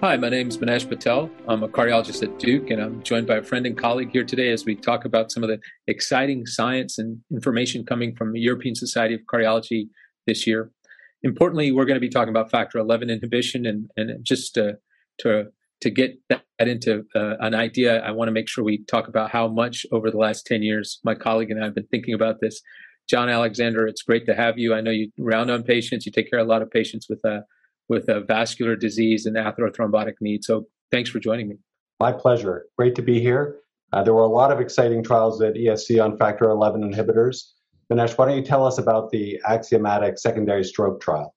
Hi, my name is Manesh Patel. I'm a cardiologist at Duke, and I'm joined by a friend and colleague here today as we talk about some of the exciting science and information coming from the European Society of Cardiology this year. Importantly, we're going to be talking about factor 11 inhibition, and, and just to, to, to get that into uh, an idea, I want to make sure we talk about how much over the last 10 years my colleague and I have been thinking about this. John Alexander, it's great to have you. I know you round on patients, you take care of a lot of patients with uh, with a vascular disease and atherothrombotic need. So thanks for joining me. My pleasure. Great to be here. Uh, there were a lot of exciting trials at ESC on factor 11 inhibitors. Manesh, why don't you tell us about the axiomatic secondary stroke trial?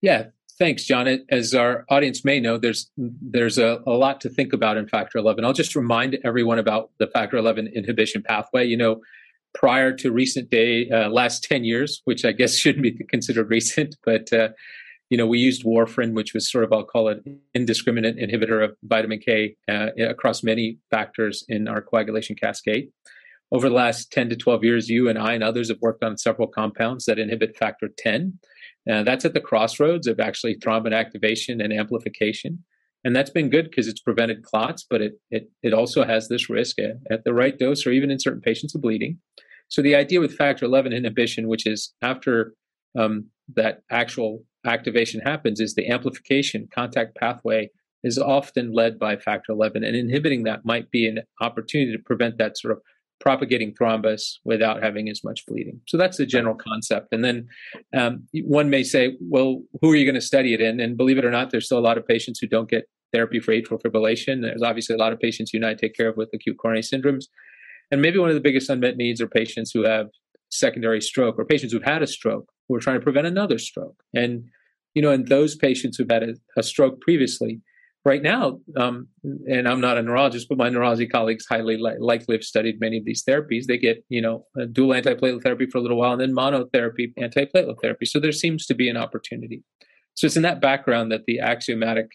Yeah, thanks, John. As our audience may know, there's there's a, a lot to think about in factor 11. I'll just remind everyone about the factor 11 inhibition pathway. You know, prior to recent day, uh, last 10 years, which I guess shouldn't be considered recent, but uh, you know, we used warfarin, which was sort of, I'll call it indiscriminate inhibitor of vitamin K uh, across many factors in our coagulation cascade. Over the last 10 to 12 years, you and I and others have worked on several compounds that inhibit factor 10. Uh, that's at the crossroads of actually thrombin activation and amplification. And that's been good because it's prevented clots, but it, it, it also has this risk at, at the right dose or even in certain patients of bleeding. So the idea with factor 11 inhibition, which is after um, that actual activation happens is the amplification contact pathway is often led by factor 11 and inhibiting that might be an opportunity to prevent that sort of propagating thrombus without having as much bleeding. So that's the general concept. And then um, one may say well who are you going to study it in? And believe it or not there's still a lot of patients who don't get therapy for atrial fibrillation. There's obviously a lot of patients you and i take care of with acute coronary syndromes. And maybe one of the biggest unmet needs are patients who have secondary stroke or patients who've had a stroke who are trying to prevent another stroke. And, you know, in those patients who've had a, a stroke previously, right now, um, and I'm not a neurologist, but my neurology colleagues highly li- likely have studied many of these therapies. They get, you know, dual antiplatelet therapy for a little while and then monotherapy, antiplatelet therapy. So there seems to be an opportunity. So it's in that background that the axiomatic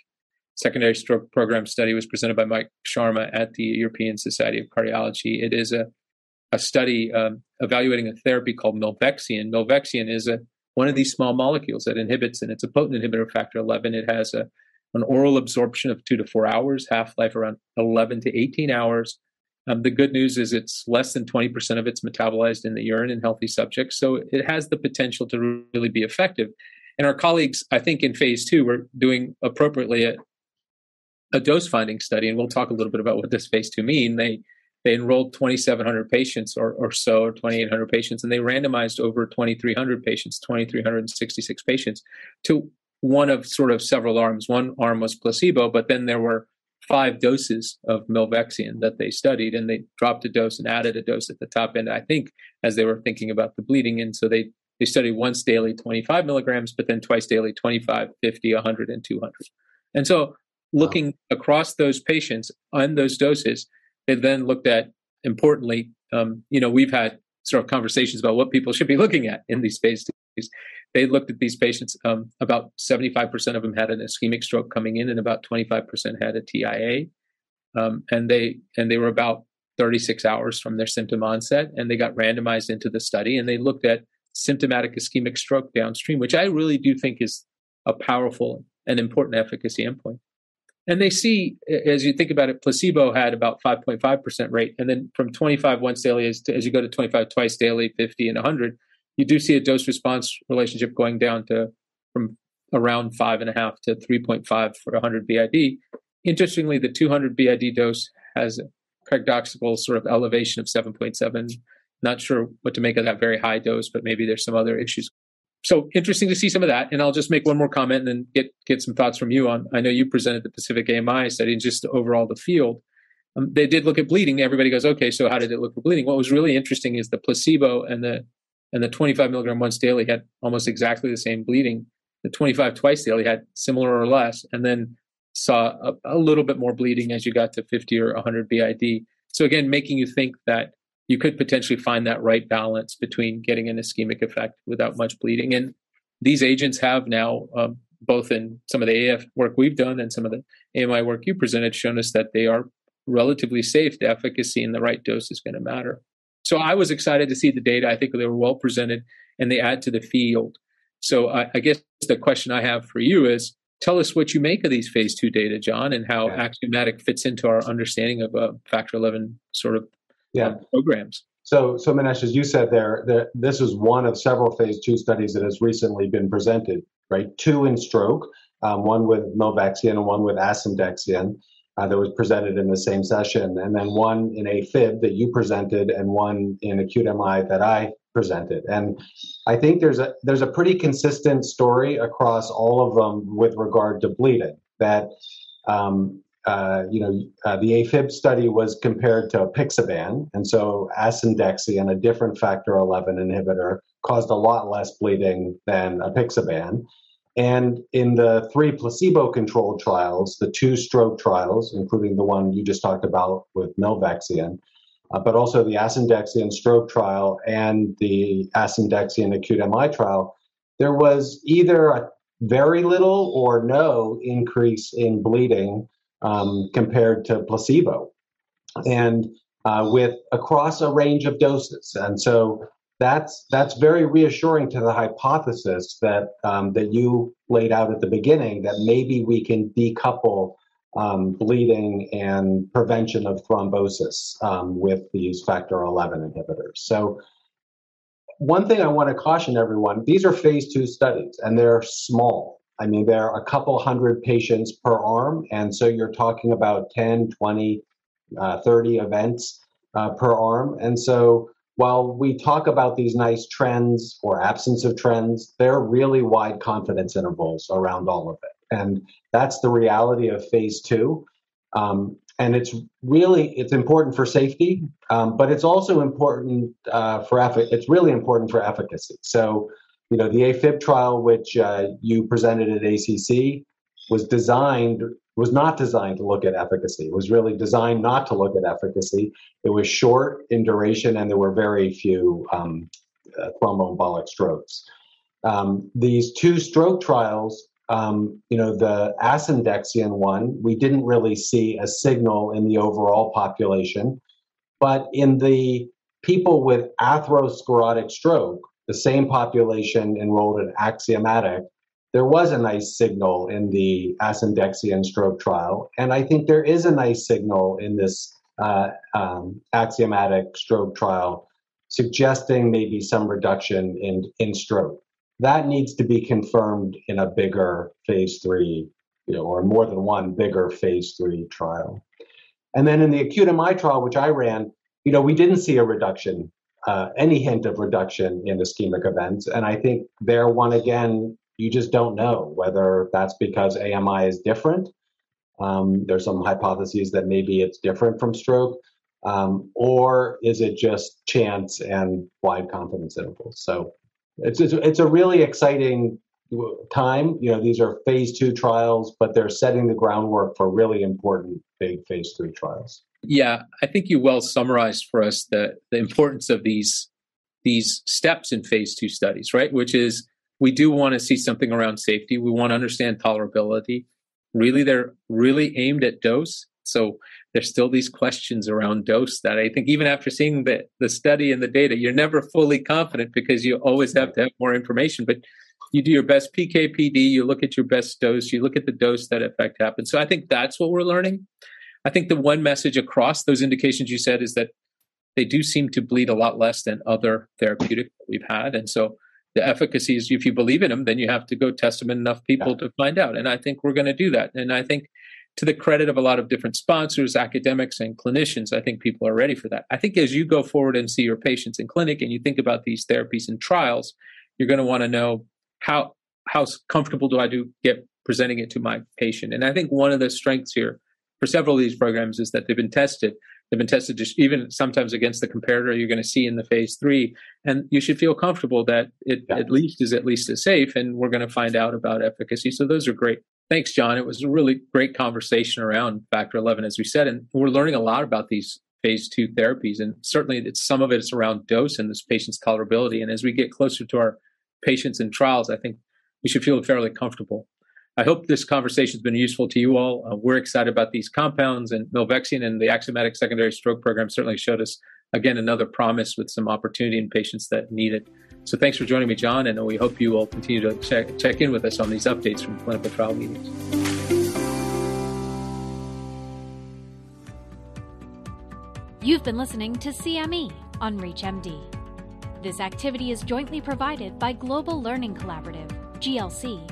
secondary stroke program study was presented by Mike Sharma at the European Society of Cardiology. It is a a study um, evaluating a therapy called milvexian. Milvexian is a one of these small molecules that inhibits, and it's a potent inhibitor of factor 11. It has a, an oral absorption of two to four hours, half life around 11 to 18 hours. Um, the good news is it's less than 20% of it's metabolized in the urine in healthy subjects. So it has the potential to really be effective. And our colleagues, I think in phase two, we're doing appropriately a, a dose finding study. And we'll talk a little bit about what this phase two mean. They they enrolled 2,700 patients or, or so, or 2,800 patients, and they randomized over 2,300 patients, 2,366 patients, to one of sort of several arms. One arm was placebo, but then there were five doses of milvexian that they studied, and they dropped a dose and added a dose at the top end. I think as they were thinking about the bleeding, and so they they studied once daily 25 milligrams, but then twice daily 25, 50, 100, and 200. And so looking wow. across those patients on those doses they then looked at, importantly, um, you know, we've had sort of conversations about what people should be looking at in these phase. They looked at these patients. Um, about 75% of them had an ischemic stroke coming in, and about 25% had a TIA. Um, and they and they were about 36 hours from their symptom onset, and they got randomized into the study. And they looked at symptomatic ischemic stroke downstream, which I really do think is a powerful and important efficacy endpoint. And they see, as you think about it, placebo had about 5.5% rate. And then from 25 once daily, as, to, as you go to 25 twice daily, 50 and 100, you do see a dose response relationship going down to from around 5.5 to 3.5 for 100 BID. Interestingly, the 200 BID dose has a paradoxical sort of elevation of 7.7. Not sure what to make of that very high dose, but maybe there's some other issues so interesting to see some of that. And I'll just make one more comment and then get get some thoughts from you on. I know you presented the Pacific AMI study and just overall the field. Um, they did look at bleeding. Everybody goes, okay, so how did it look for bleeding? What was really interesting is the placebo and the and the 25 milligram once daily had almost exactly the same bleeding. The 25 twice daily had similar or less, and then saw a, a little bit more bleeding as you got to 50 or 100 BID. So again, making you think that you could potentially find that right balance between getting an ischemic effect without much bleeding. And these agents have now, um, both in some of the AF work we've done and some of the AMI work you presented, shown us that they are relatively safe. The efficacy in the right dose is going to matter. So I was excited to see the data. I think they were well presented and they add to the field. So I, I guess the question I have for you is tell us what you make of these phase two data, John, and how yeah. axiomatic fits into our understanding of uh, factor 11 sort of yeah. Programs. So, so Manesh, as you said there, there, this is one of several phase two studies that has recently been presented, right? Two in stroke, um, one with milvexian and one with asundexian uh, that was presented in the same session, and then one in AFib that you presented, and one in acute MI that I presented. And I think there's a there's a pretty consistent story across all of them with regard to bleeding. That um, uh, you know uh, the AFib study was compared to apixaban, and so asundexian, a different factor 11 inhibitor, caused a lot less bleeding than apixaban. And in the three placebo controlled trials, the two stroke trials, including the one you just talked about with milvexian, uh, but also the asundexian stroke trial and the asundexian acute MI trial, there was either a very little or no increase in bleeding um, compared to placebo, and uh, with across a range of doses. And so that's that's very reassuring to the hypothesis that um, that you laid out at the beginning that maybe we can decouple um, bleeding and prevention of thrombosis um, with these factor 11 inhibitors. So one thing I want to caution everyone: these are phase two studies, and they're small. I mean, there are a couple hundred patients per arm, and so you're talking about 10, 20, uh, 30 events uh, per arm, and so while we talk about these nice trends or absence of trends, there are really wide confidence intervals around all of it. And that's the reality of phase two. Um, and it's really it's important for safety, um, but it's also important uh, for effic- it's really important for efficacy. So, you know, the AFib trial, which uh, you presented at ACC, was designed was not designed to look at efficacy. It was really designed not to look at efficacy. It was short in duration, and there were very few um, uh, thromboembolic strokes. Um, these two stroke trials, um, you know, the asundexian one, we didn't really see a signal in the overall population, but in the people with atherosclerotic stroke, the same population enrolled in axiomatic, there was a nice signal in the asundexian stroke trial, and I think there is a nice signal in this uh, um, axiomatic stroke trial, suggesting maybe some reduction in in stroke. That needs to be confirmed in a bigger phase three, you know, or more than one bigger phase three trial. And then in the acute MI trial, which I ran, you know, we didn't see a reduction, uh, any hint of reduction in ischemic events. And I think there, one again, you just don't know whether that's because AMI is different. Um, there's some hypotheses that maybe it's different from stroke, um, or is it just chance and wide confidence intervals? So it's, it's, it's a really exciting time. You know, these are phase two trials, but they're setting the groundwork for really important big phase three trials. Yeah, I think you well summarized for us the the importance of these these steps in phase two studies, right? Which is we do want to see something around safety. We want to understand tolerability. Really, they're really aimed at dose. So there's still these questions around dose that I think even after seeing the, the study and the data, you're never fully confident because you always have to have more information. But you do your best PK PD, you look at your best dose, you look at the dose that effect happens. So I think that's what we're learning. I think the one message across those indications you said is that they do seem to bleed a lot less than other therapeutics that we've had. And so the efficacy is if you believe in them, then you have to go test them in enough people yeah. to find out. And I think we're going to do that. And I think to the credit of a lot of different sponsors, academics, and clinicians, I think people are ready for that. I think as you go forward and see your patients in clinic and you think about these therapies and trials, you're going to want to know how how comfortable do I do get presenting it to my patient. And I think one of the strengths here for several of these programs is that they've been tested They've been tested just even sometimes against the comparator you're going to see in the phase three. And you should feel comfortable that it yeah. at least is at least as safe. And we're going to find out about efficacy. So those are great. Thanks, John. It was a really great conversation around factor 11, as we said. And we're learning a lot about these phase two therapies. And certainly it's, some of it is around dose and this patient's tolerability. And as we get closer to our patients in trials, I think we should feel fairly comfortable. I hope this conversation has been useful to you all. Uh, we're excited about these compounds and milvexian and the axiomatic secondary stroke program certainly showed us again another promise with some opportunity in patients that need it. So thanks for joining me, John, and we hope you will continue to check, check in with us on these updates from clinical trial meetings. You've been listening to CME on ReachMD. This activity is jointly provided by Global Learning Collaborative, GLC,